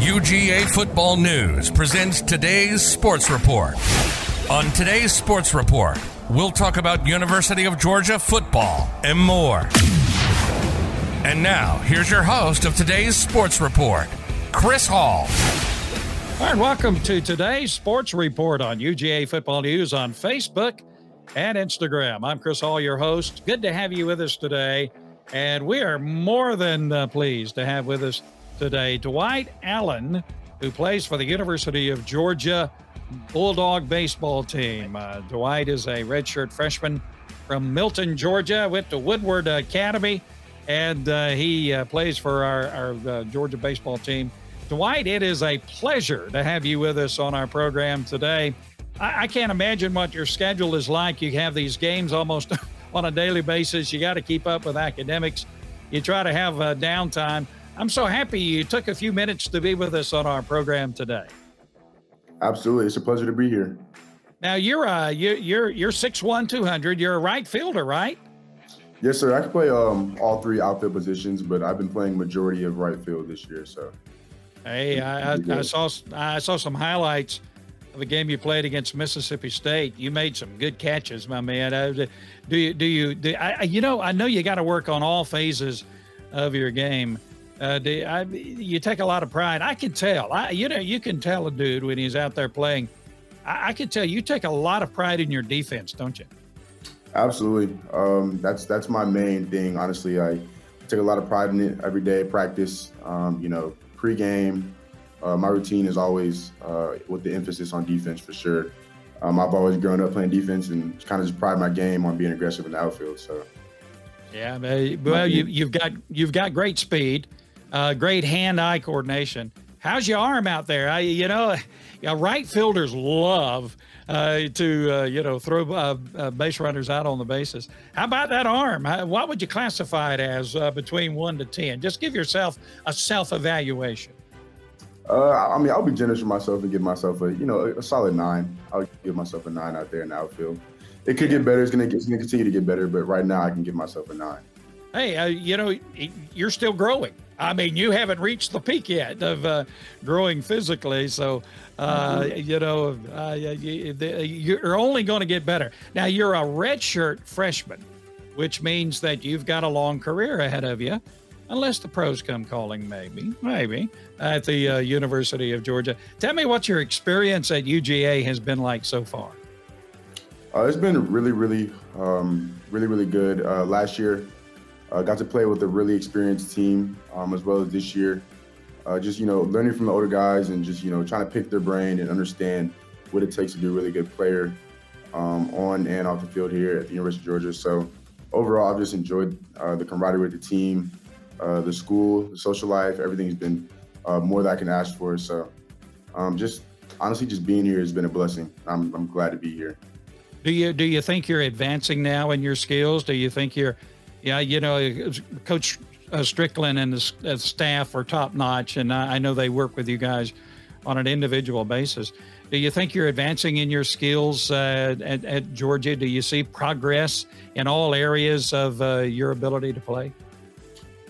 UGA Football News presents today's sports report. On today's sports report, we'll talk about University of Georgia football and more. And now, here's your host of today's sports report, Chris Hall. All right, welcome to today's sports report on UGA Football News on Facebook and Instagram. I'm Chris Hall, your host. Good to have you with us today. And we are more than uh, pleased to have with us today Dwight Allen, who plays for the University of Georgia Bulldog baseball team. Uh, Dwight is a redshirt freshman from Milton, Georgia, went to Woodward Academy, and uh, he uh, plays for our, our uh, Georgia baseball team. Dwight, it is a pleasure to have you with us on our program today. I, I can't imagine what your schedule is like. You have these games almost on a daily basis. You got to keep up with academics. You try to have uh, downtime. I'm so happy you took a few minutes to be with us on our program today. Absolutely, it's a pleasure to be here. Now you're uh you're you're you're six one two hundred. You're a right fielder, right? Yes, sir. I can play um all three outfield positions, but I've been playing majority of right field this year. So, hey, I, I, I saw I saw some highlights a game you played against Mississippi State. You made some good catches, my man. Uh, do you do you do I, you know I know you got to work on all phases of your game. Uh, do, I, you take a lot of pride. I can tell. I, you know, you can tell a dude when he's out there playing. I, I can tell you take a lot of pride in your defense, don't you? Absolutely. Um, that's that's my main thing. Honestly, I take a lot of pride in it every day. Practice. Um, you know, pregame. Uh, my routine is always uh, with the emphasis on defense for sure. Um, I've always grown up playing defense and kind of just pride my game on being aggressive in the outfield. So. Yeah, well, you, you've got you've got great speed. Uh, great hand-eye coordination. How's your arm out there? I, you know, right fielders love uh, to uh, you know throw uh, uh, base runners out on the bases. How about that arm? what would you classify it as uh, between one to ten? Just give yourself a self-evaluation. I mean, I'll be generous with myself and give myself a you know a, solid nine. I'll give myself a nine out there in the outfield. It could get better. It's gonna, it's gonna continue to get better, but right now I can give myself a nine. Hey, you know, you're still growing. I mean, you haven't reached the peak yet of uh, growing physically. So, uh, mm-hmm. you know, uh, you're only going to get better. Now, you're a redshirt freshman, which means that you've got a long career ahead of you, unless the pros come calling, maybe, maybe, at the uh, University of Georgia. Tell me what your experience at UGA has been like so far. Uh, it's been really, really, um, really, really good. Uh, last year, uh, got to play with a really experienced team um, as well as this year. Uh, just you know, learning from the older guys and just you know trying to pick their brain and understand what it takes to be a really good player um, on and off the field here at the University of Georgia. So overall, I've just enjoyed uh, the camaraderie with the team, uh, the school, the social life. Everything's been uh, more than I can ask for. So um, just honestly, just being here has been a blessing. I'm, I'm glad to be here. Do you do you think you're advancing now in your skills? Do you think you're yeah, you know, Coach uh, Stricklin and the uh, staff are top notch, and I, know they work with you guys on an individual basis. Do you think you're advancing in your skills uh, at, at, Georgia? Do you see progress in all areas of uh, your ability to play?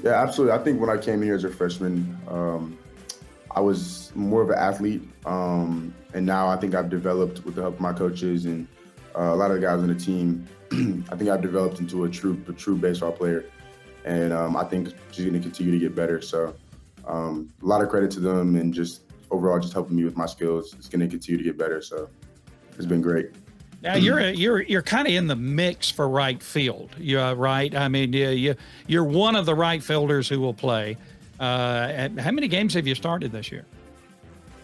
Yeah, absolutely. I think when I came here as a freshman, um, I was more of an athlete, um, and now I think I've developed with the help of my coaches and uh, a lot of the guys on the team I think I've developed into a true a true baseball player, and um, I think she's going to continue to get better. So um, a lot of credit to them, and just overall just helping me with my skills. It's going to continue to get better. So it's been great. Now you're you're you're kind of in the mix for right field. Yeah, right. I mean, yeah, you you're one of the right fielders who will play. Uh, how many games have you started this year?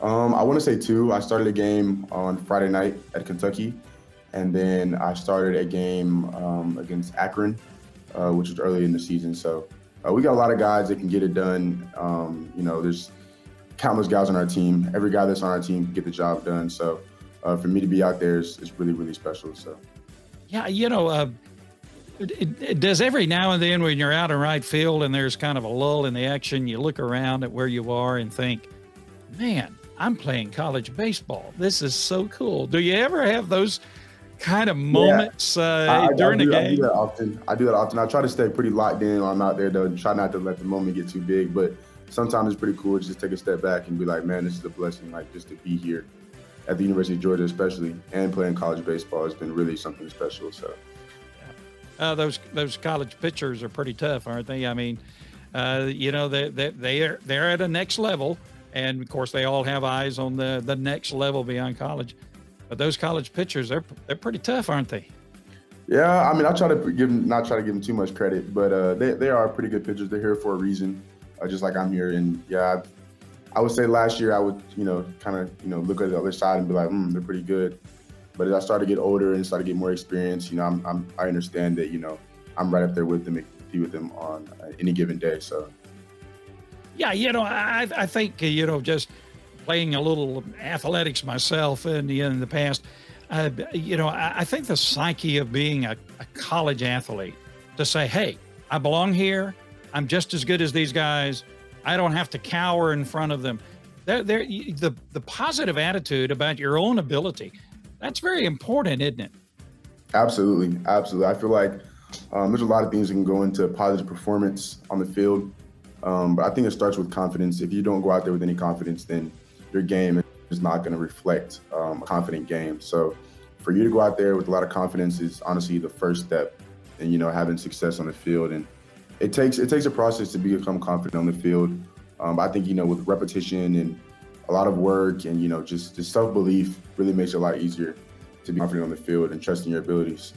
Um, I want to say two. I started a game on Friday night at Kentucky, and then I started a game um, against Akron, uh, which was early in the season. So uh, we got a lot of guys that can get it done. Um, you know, there's countless guys on our team. Every guy that's on our team can get the job done. So uh, for me to be out there is, is really, really special. So, yeah, you know, uh, it, it does every now and then when you're out in right field and there's kind of a lull in the action, you look around at where you are and think, man, I'm playing college baseball. This is so cool. Do you ever have those kind of moments yeah. uh, I, during I do, the game? I do that often. I do that often. I try to stay pretty locked in while I'm out there, though. Try not to let the moment get too big, but sometimes it's pretty cool to just take a step back and be like, man, this is a blessing, like just to be here at the University of Georgia, especially, and playing college baseball has been really something special. So, uh, those those college pitchers are pretty tough, aren't they? I mean, uh, you know, they they they're they're at a next level, and of course, they all have eyes on the the next level beyond college. But those college pitchers, they're they're pretty tough, aren't they? Yeah, I mean, I try to give them, not try to give them too much credit, but uh, they they are pretty good pitchers. They're here for a reason, uh, just like I'm here. And yeah, I, I would say last year I would, you know, kind of, you know, look at the other side and be like, mm, they're pretty good. But as I started to get older and started to get more experience, you know, I'm, I'm I understand that, you know, I'm right up there with them, be with them on uh, any given day. So. Yeah, you know, I I think you know just playing a little athletics myself in the, in the past, uh, you know, I, I, think the psyche of being a, a, college athlete to say, hey, I belong here. I'm just as good as these guys. I don't have to cower in front of them. They're, they're, the, the positive attitude about your own ability, that's very important, isn't it? Absolutely. Absolutely. I feel like um, there's a lot of things that can go into positive performance on the field. Um, but I think it starts with confidence. If you don't go out there with any confidence, then your game is not going to reflect um, a confident game. So for you to go out there with a lot of confidence is honestly the first step in you know having success on the field. And it takes it takes a process to become confident on the field. Um, I think you know with repetition and a lot of work and you know just just self belief really makes it a lot easier to be confident on the field and trusting your abilities.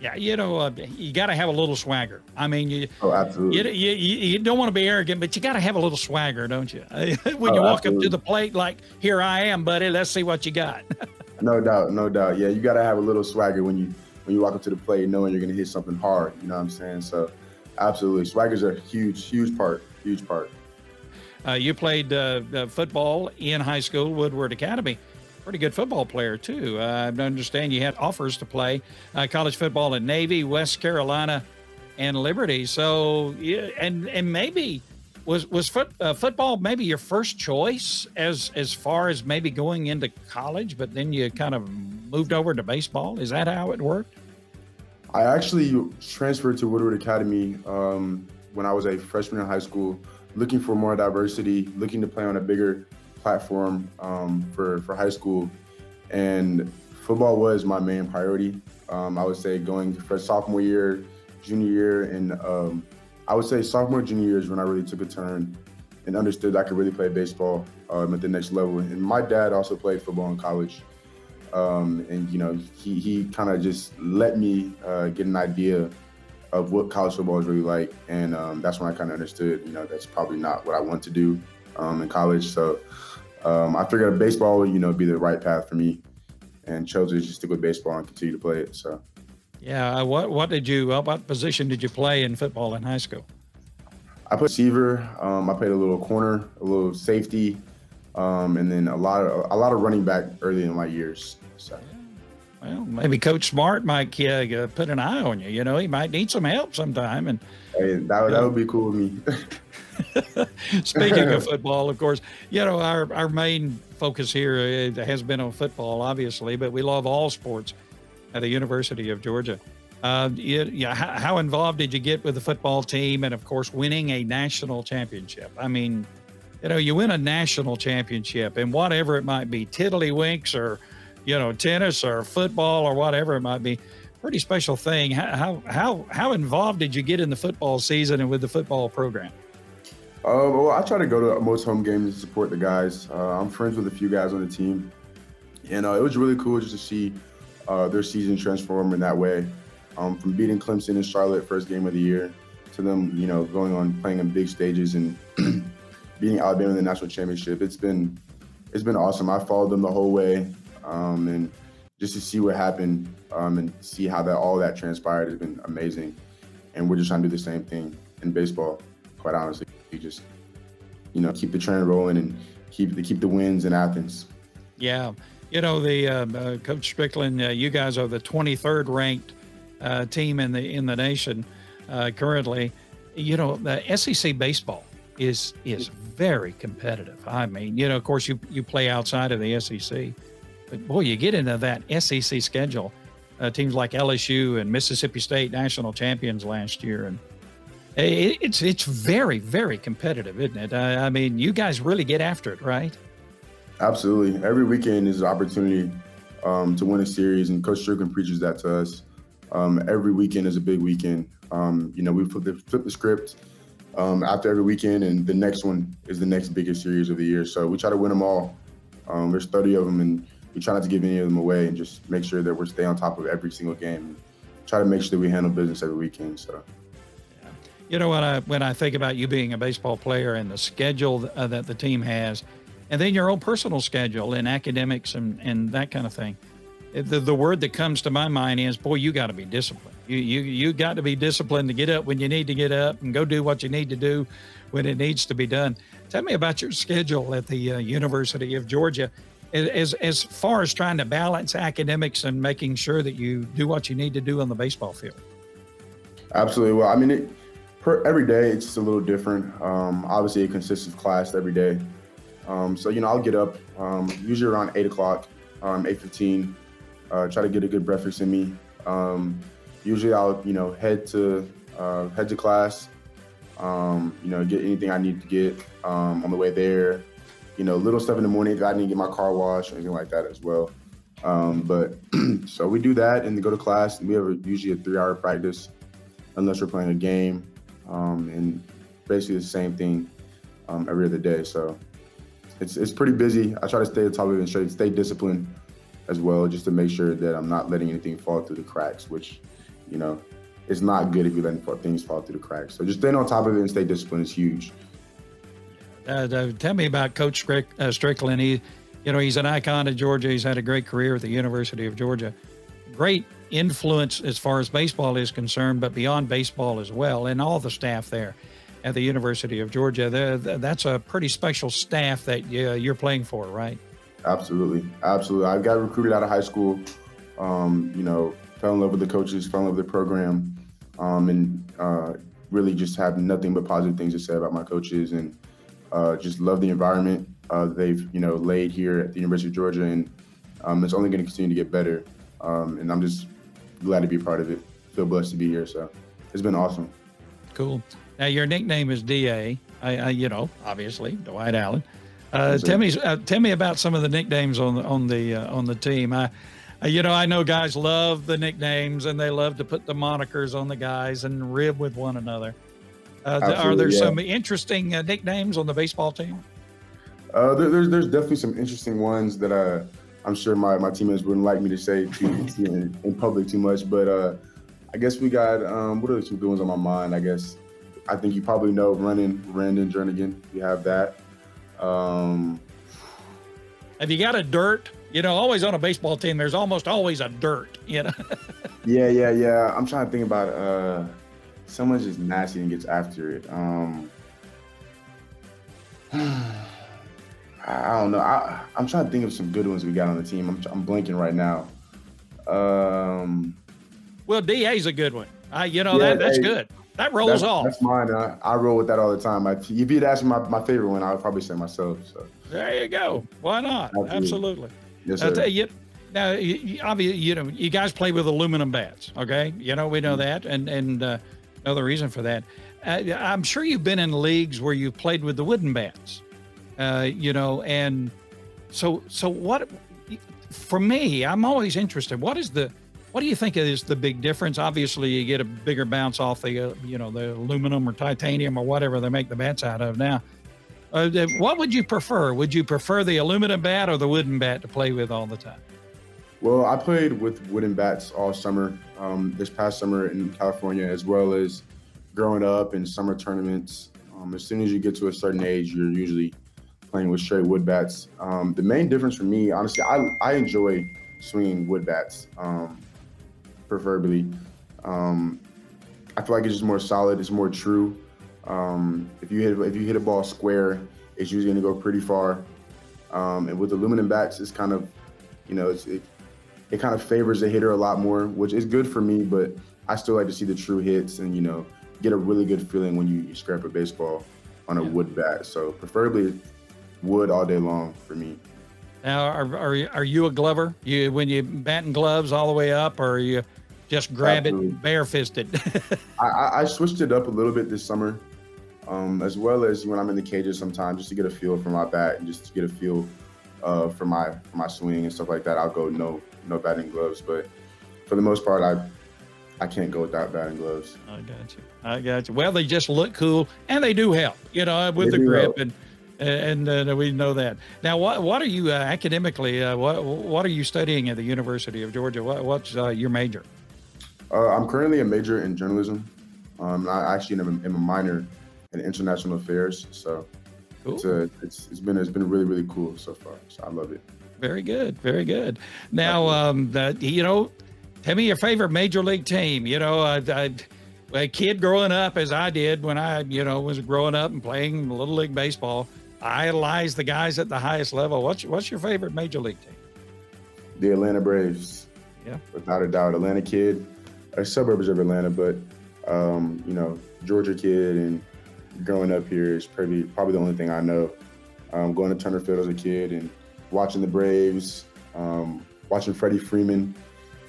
Yeah, you know, uh, you got to have a little swagger. I mean, you, oh, absolutely. You, you, you don't want to be arrogant, but you got to have a little swagger, don't you? when oh, you walk absolutely. up to the plate, like, here I am, buddy, let's see what you got. no doubt, no doubt. Yeah, you got to have a little swagger when you when you walk up to the plate, knowing you're going to hit something hard. You know what I'm saying? So, absolutely, swagger's a huge, huge part, huge part. Uh, you played uh, uh football in high school, Woodward Academy pretty good football player too. Uh, I understand you had offers to play uh, college football at Navy, West Carolina, and Liberty. So, yeah, and and maybe was was foot, uh, football maybe your first choice as as far as maybe going into college, but then you kind of moved over to baseball. Is that how it worked? I actually transferred to Woodward Academy um, when I was a freshman in high school, looking for more diversity, looking to play on a bigger platform um, for for high school, and football was my main priority. Um, I would say going for sophomore year, junior year, and um, I would say sophomore junior years when I really took a turn and understood I could really play baseball um, at the next level. And my dad also played football in college, um, and you know he he kind of just let me uh, get an idea of what college football is really like, and um, that's when I kind of understood, you know, that's probably not what I want to do um, in college. So um, I figured baseball would, you know, be the right path for me, and chose to just stick with baseball and continue to play it. So, yeah. Uh, what what did you? What position did you play in football in high school? I played receiver. Um, I played a little corner, a little safety, um, and then a lot of a lot of running back early in my years. So. Well, maybe Coach Smart might uh, put an eye on you. You know, he might need some help sometime, and hey, that would, that would be cool with me. Speaking of football, of course, you know, our, our main focus here uh, has been on football, obviously, but we love all sports at the University of Georgia. Uh, you, you, how, how involved did you get with the football team and, of course, winning a national championship? I mean, you know, you win a national championship and whatever it might be, tiddlywinks or, you know, tennis or football or whatever it might be, pretty special thing. How, how, how involved did you get in the football season and with the football program? Uh, well, I try to go to most home games to support the guys. Uh, I'm friends with a few guys on the team, and uh, it was really cool just to see uh, their season transform in that way. Um, from beating Clemson in Charlotte first game of the year to them, you know, going on playing in big stages and beating Alabama in the national championship. It's been it's been awesome. I followed them the whole way, um, and just to see what happened um, and see how that all that transpired has been amazing. And we're just trying to do the same thing in baseball, quite honestly. You just, you know, keep the train rolling and keep the keep the wins in Athens. Yeah, you know the uh, uh, Coach Stricklin. Uh, you guys are the 23rd ranked uh, team in the in the nation uh, currently. You know the SEC baseball is is very competitive. I mean, you know, of course you you play outside of the SEC, But boy, you get into that SEC schedule, uh, teams like LSU and Mississippi State national champions last year, and it, it's it's very very competitive, isn't it? I, I mean, you guys really get after it, right? Absolutely. Every weekend is an opportunity um, to win a series, and Coach Stricklin preaches that to us. Um, every weekend is a big weekend. Um, you know, we flip the, flip the script um, after every weekend, and the next one is the next biggest series of the year. So we try to win them all. Um, there's 30 of them, and we try not to give any of them away, and just make sure that we're staying on top of every single game. Try to make sure that we handle business every weekend. So. You know when I when I think about you being a baseball player and the schedule uh, that the team has, and then your own personal schedule and academics and and that kind of thing, the the word that comes to my mind is, boy, you got to be disciplined. You you you got to be disciplined to get up when you need to get up and go do what you need to do when it needs to be done. Tell me about your schedule at the uh, University of Georgia, as as far as trying to balance academics and making sure that you do what you need to do on the baseball field. Absolutely. Well, I mean, it, per, every day it's just a little different. Um, obviously, it consists of class every day. Um, so you know, I'll get up um, usually around eight o'clock, um, eight fifteen. Uh, try to get a good breakfast in me. Um, usually I'll you know head to uh, head to class. Um, you know, get anything I need to get um, on the way there. You know, little stuff in the morning if I need to get my car washed or anything like that as well. Um, but so we do that and go to class. We have a, usually a three-hour practice, unless we're playing a game, um, and basically the same thing um, every other day. So it's it's pretty busy. I try to stay on top of it and stay disciplined as well, just to make sure that I'm not letting anything fall through the cracks, which you know, it's not good if you let things fall through the cracks. So just staying on top of it and stay disciplined is huge. Uh, uh, tell me about Coach uh, Stricklin. He, you know, he's an icon at Georgia. He's had a great career at the University of Georgia. Great influence as far as baseball is concerned, but beyond baseball as well, and all the staff there at the University of Georgia. That's a pretty special staff that you're playing for, right? Absolutely, absolutely. I got recruited out of high school. Um, you know, fell in love with the coaches, fell in love with the program, um, and uh, really just have nothing but positive things to say about my coaches, and uh, just love the environment uh, they've you know laid here at the University of Georgia, and um, it's only going to continue to get better. Um, and I'm just glad to be part of it. Feel blessed to be here, so it's been awesome. Cool. Now your nickname is DA. I, I you know, obviously Dwight Allen. Uh, tell me, uh, tell me about some of the nicknames on the on the uh, on the team. I, uh, you know, I know guys love the nicknames and they love to put the monikers on the guys and rib with one another. Uh, are there yeah. some interesting uh, nicknames on the baseball team? Uh, there, there's there's definitely some interesting ones that uh, I'm sure my, my teammates wouldn't like me to say in, in, public too much, but uh, I guess we got um, what are some good ones on my mind? I guess I think you probably know running Brandon Jernigan. You have that. Um, have you got a dirt? You know, always on a baseball team, there's almost always a dirt. You know. yeah, yeah, yeah. I'm trying to think about uh, someone's just nasty and gets after it. Um, I don't know. I, I'm trying to think of some good ones we got on the team. I'm, I'm blanking right now. Um, well, DA's a good one. I, you know, yeah, that, that's hey, good. That rolls that's, off. That's mine. I, I, roll with that all the time. I, if you'd ask me my, my favorite one, I would probably say myself. So there you go. Why not? Absolutely. Absolutely. Yes, sir. Uh, you, now, you, obviously, you know, you guys play with aluminum bats. Okay, you know we know mm-hmm. that, and and uh, know the reason for that. Uh, I'm sure you've been in leagues where you've played with the wooden bats. Uh, you know, and so so what? For me, I'm always interested. What is the what do you think is the big difference? Obviously, you get a bigger bounce off the, uh, you know, the aluminum or titanium or whatever they make the bats out of now. Uh, what would you prefer? Would you prefer the aluminum bat or the wooden bat to play with all the time? Well, I played with wooden bats all summer, um, this past summer in California, as well as growing up in summer tournaments. Um, as soon as you get to a certain age, you're usually playing with straight wood bats. Um, the main difference for me, honestly, I, I enjoy swinging wood bats. Um, preferably. Um, I feel like it's just more solid. It's more true. Um, if you hit if you hit a ball square, it's usually going to go pretty far. Um, and with aluminum bats, it's kind of, you know, it it kind of favors the hitter a lot more, which is good for me. But I still like to see the true hits and you know get a really good feeling when you, you scrap a baseball on a yeah. wood bat. So preferably wood all day long for me. Now, are, are, are you a glover? You when you batting gloves all the way up, or are you just grab Absolutely. it barefisted? I, I switched it up a little bit this summer, um, as well as when I'm in the cages sometimes, just to get a feel for my bat and just to get a feel uh, for my for my swing and stuff like that. I'll go no no batting gloves, but for the most part, I I can't go without batting gloves. I got you. I got you. Well, they just look cool and they do help, you know, with they the grip help. and and uh, we know that. Now, what what are you uh, academically? Uh, what what are you studying at the University of Georgia? What, what's uh, your major? Uh, I'm currently a major in journalism. Um, I actually am a, am a minor in international affairs. So cool. it's, a, it's it's been it's been really really cool so far. So I love it. Very good, very good. Now, um, that you know, tell me your favorite major league team. You know, I, I a kid growing up as I did when I, you know, was growing up and playing little league baseball. I idolize the guys at the highest level. What's what's your favorite major league team? The Atlanta Braves. Yeah, without a doubt, Atlanta kid, suburbs of Atlanta, but um, you know, Georgia kid, and growing up here is probably probably the only thing I know. Um, going to Turner Field as a kid and watching the Braves, um, watching Freddie Freeman,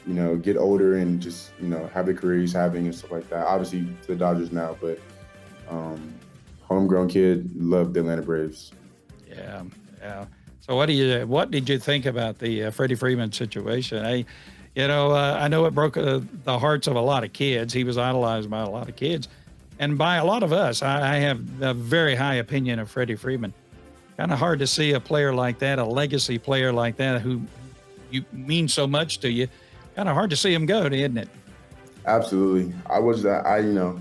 you know, get older and just you know have the career he's having and stuff like that. Obviously to the Dodgers now, but um, homegrown kid, loved the Atlanta Braves. Yeah, yeah. So what do you what did you think about the uh, Freddie Freeman situation? I, you know, uh, I know it broke uh, the hearts of a lot of kids. He was idolized by a lot of kids, and by a lot of us. I, I have a very high opinion of Freddie Freeman. Kind of hard to see a player like that, a legacy player like that, who you mean so much to you. Kind of hard to see him go, isn't it? Absolutely. I was that. I you know,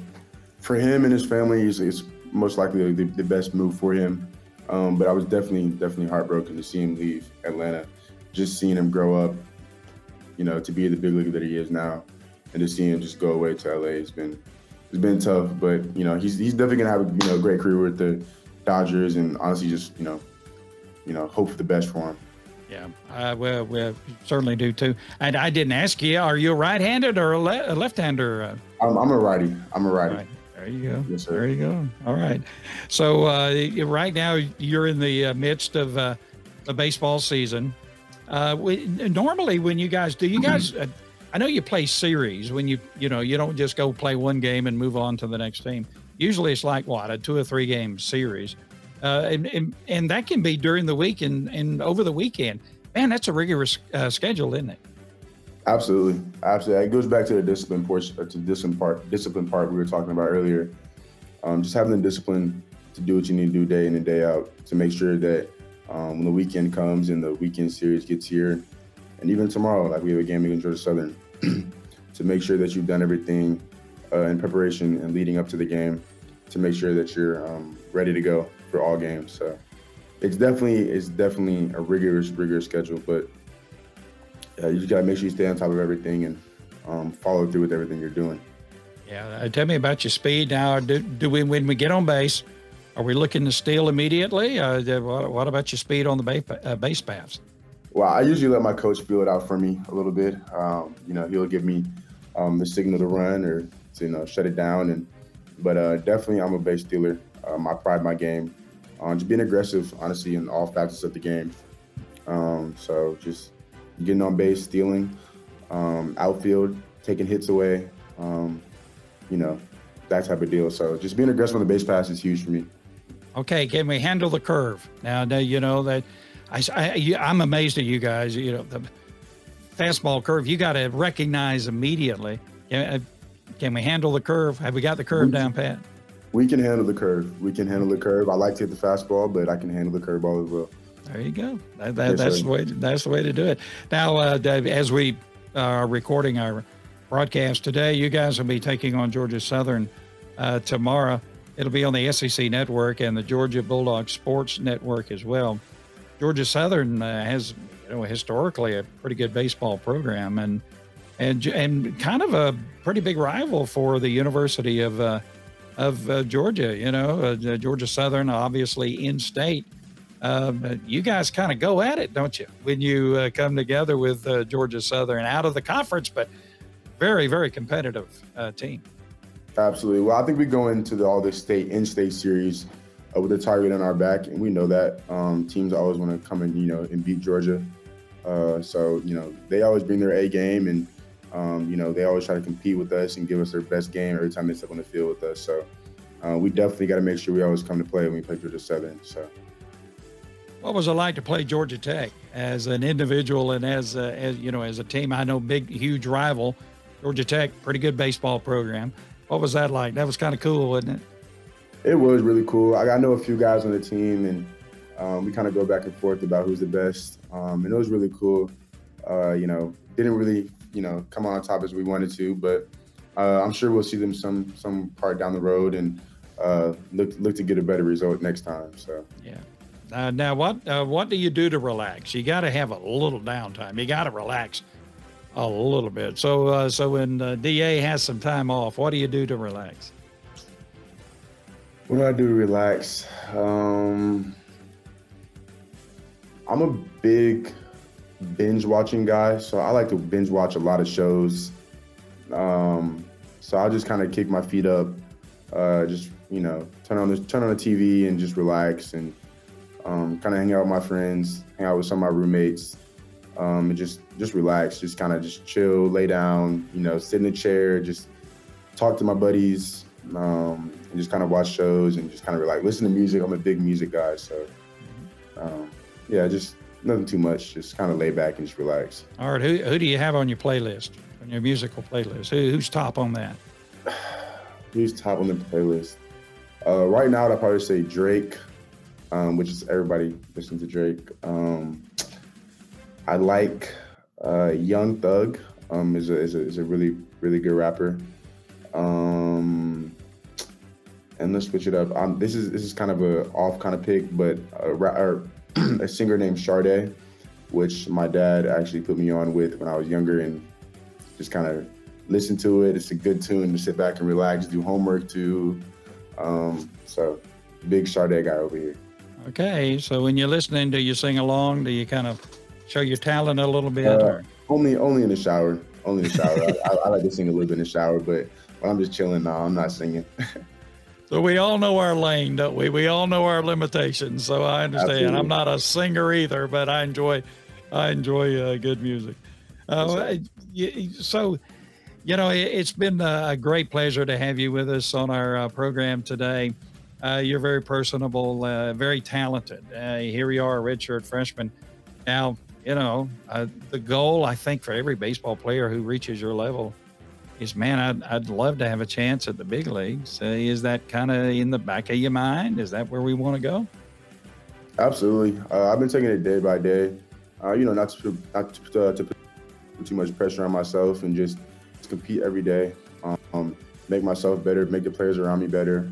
for him and his family, it's, it's most likely the, the, best move for him. Um, but I was definitely definitely heartbroken to see him leave Atlanta. Just seeing him grow up, you know, to be the big league that he is now, and to see him just go away to LA has been it's been tough. But you know, he's he's definitely gonna have a you know a great career with the Dodgers, and honestly, just you know, you know, hope for the best for him. Yeah, uh, well, we certainly do too. And I didn't ask you, are you a right-handed or a, le- a left-hander? I'm, I'm, a righty. I'm a righty. Right. There you go. Yes, sir. There you go. All right. So uh, right now you're in the uh, midst of uh, the baseball season. Uh, we, normally, when you guys do, you mm-hmm. guys, uh, I know you play series when you you know you don't just go play one game and move on to the next team. Usually, it's like what a two or three game series, uh, and, and and that can be during the week and and over the weekend. Man, that's a rigorous schedule, isn't it? Absolutely, absolutely. It goes back to the discipline portion, uh, to discipline part, discipline part we were talking about earlier. Um, just having the discipline to do what you need to do day in and day out to make sure that um, when the weekend comes and the weekend series gets here, and even tomorrow, like we have a game against Georgia Southern, to make sure that you've done everything uh, in preparation and leading up to the game to make sure that you're um, ready to go for all games. So it's definitely it's definitely a rigorous rigorous schedule, but uh, you just got to make sure you stay on top of everything and um, follow through with everything you're doing. Yeah. Uh, tell me about your speed now. Do, do we, when we get on base, are we looking to steal immediately? Uh, what, about your speed on the base, uh, base paths? Well, I usually let my coach feel it out for me a little bit. Um, you know, he'll give me um, the signal to run or to, you know, shut it down. And but uh, definitely, I'm a base stealer. Um, I pride my game on just being aggressive, honestly, in all facets of the game. Um, so just getting on base, stealing, um, outfield, taking hits away, um, you know, that type of deal. So just being aggressive on the base pass is huge for me. Okay, can we handle the curve? Now, you know that I, I I'm amazed at you guys. You know the fastball curve. You got to recognize immediately. Can, uh, can, we handle the curve? Have we got the curve we down pat? We can handle the curve. We can handle the curve. I like to hit the fastball, but I can handle the curveball as well. There you go. That, that, yes, that's sir. the way. that's the way to do it. Now, uh, as we are recording our broadcast today, you guys will be taking on Georgia Southern uh, tomorrow. It'll be on the SEC Network and the Georgia Bulldog Sports Network as well. Georgia Southern uh, has, you know, historically a pretty good baseball program and and and kind of a pretty big rival for the University of uh, of uh, Georgia. You know, uh, Georgia Southern, obviously in state um, you guys kind of go at it, don't you, when you uh, come together with uh, Georgia Southern out of the conference, but very, very competitive team. Absolutely. Well, I think we go into the, all the state in-state series uh, with the target on our back, and we know that um, teams always want to come and you know and beat Georgia. Uh, so you know they always bring their A game, and um, you know they always try to compete with us and give us their best game every time they step on the field with us. So uh, we definitely got to make sure we always come to play when we play Georgia Southern. So. What was it like to play Georgia Tech as an individual and as, a, as you know as a team? I know big, huge rival, Georgia Tech, pretty good baseball program. What was that like? That was kind of cool, wasn't it? It was really cool. I, I know a few guys on the team, and um, we kind of go back and forth about who's the best. Um, and it was really cool. Uh, you know, didn't really, you know, come on top as we wanted to, but uh, I'm sure we'll see them some some part down the road and uh, look look to get a better result next time. So yeah. Uh, now, what uh, what do you do to relax? You got to have a little downtime. You got to relax a little bit. So, uh, so when DA has some time off, what do you do to relax? What do I do to relax? Um, I'm a big binge watching guy, so I like to binge watch a lot of shows. Um, so I'll just kind of kick my feet up, uh, just you know, turn on the turn on the TV and just relax and um, kind of hang out with my friends, hang out with some of my roommates, um, and just just relax, just kind of just chill, lay down, you know, sit in a chair, just talk to my buddies, um, and just kind of watch shows and just kind of like listen to music. I'm a big music guy, so um, yeah, just nothing too much, just kind of lay back and just relax. All right, who who do you have on your playlist, on your musical playlist? Who, who's top on that? who's top on the playlist? Uh, right now, I'd probably say Drake um, which is everybody listening to Drake. Um, I like uh, Young Thug. Um, is a, is a is a really really good rapper. Um, and let's switch it up. Um, this is this is kind of a off kind of pick, but a, ra- a singer named Sade, which my dad actually put me on with when I was younger, and just kind of listen to it. It's a good tune to sit back and relax, do homework to. Um, so, big Sade guy over here. Okay, so when you're listening, do you sing along? Do you kind of show your talent a little bit? Uh, only, only in the shower. Only in the shower. I, I, like to sing a little bit in the shower, but when I'm just chilling, no, I'm not singing. so we all know our lane, don't we? We all know our limitations. So I understand. Absolutely. I'm not a singer either, but I enjoy, I enjoy uh, good music. Uh, so, you know, it's been a great pleasure to have you with us on our uh, program today. Uh, you're very personable, uh, very talented. Uh, here we are, redshirt freshman. Now, you know, uh, the goal, I think, for every baseball player who reaches your level is, man, I'd, I'd love to have a chance at the big leagues. Uh, is that kind of in the back of your mind? Is that where we want to go? Absolutely. Uh, I've been taking it day by day. you know, not to not to, to, put too much pressure on myself and just, just compete every day. Um, make myself better, make the players around me better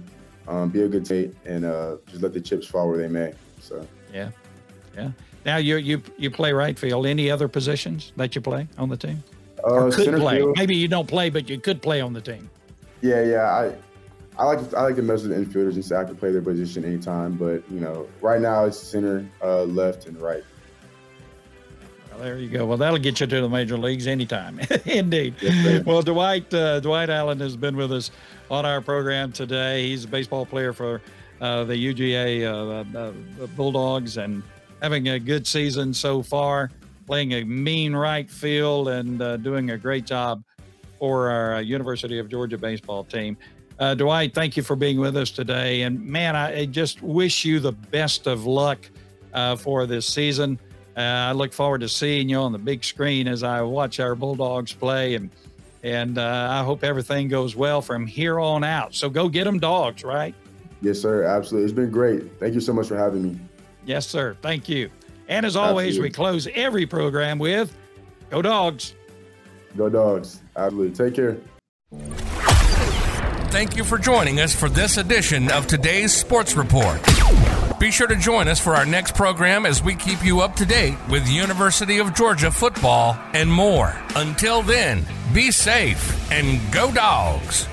um, be a good teammate, and uh, just let the chips fall where they may. So yeah, yeah. Now you you you play right field. Any other positions that you play on the team? Uh, or could play. Field. Maybe you don't play, but you could play on the team. Yeah, yeah. I I like to, I like to mess with the infielders and say I can play their position anytime. But you know, right now it's center, uh, left, and right. Well, there you go. Well, that'll get you to the major leagues anytime. Indeed. Yes, well, Dwight uh, Dwight Allen has been with us on our program today. He's a baseball player for uh, the UGA uh, uh, Bulldogs and having a good season so far, playing a mean right field and uh, doing a great job for our uh, University of Georgia baseball team. Uh, Dwight, thank you for being with us today. And man, I, just wish you the best of luck for this season. I look forward to seeing you on the big screen as I watch our Bulldogs play and and uh, I hope everything goes well from here on out. So go get them dogs, right? Yes, sir. Absolutely. It's been great. Thank you so much for having me. Yes, sir. Thank you. And as always, Absolutely. we close every program with Go Dogs. Go Dogs. Absolutely. Take care. Thank you for joining us for this edition of today's Sports Report. Be sure to join us for our next program as we keep you up to date with University of Georgia football and more. Until then, be safe and go dogs.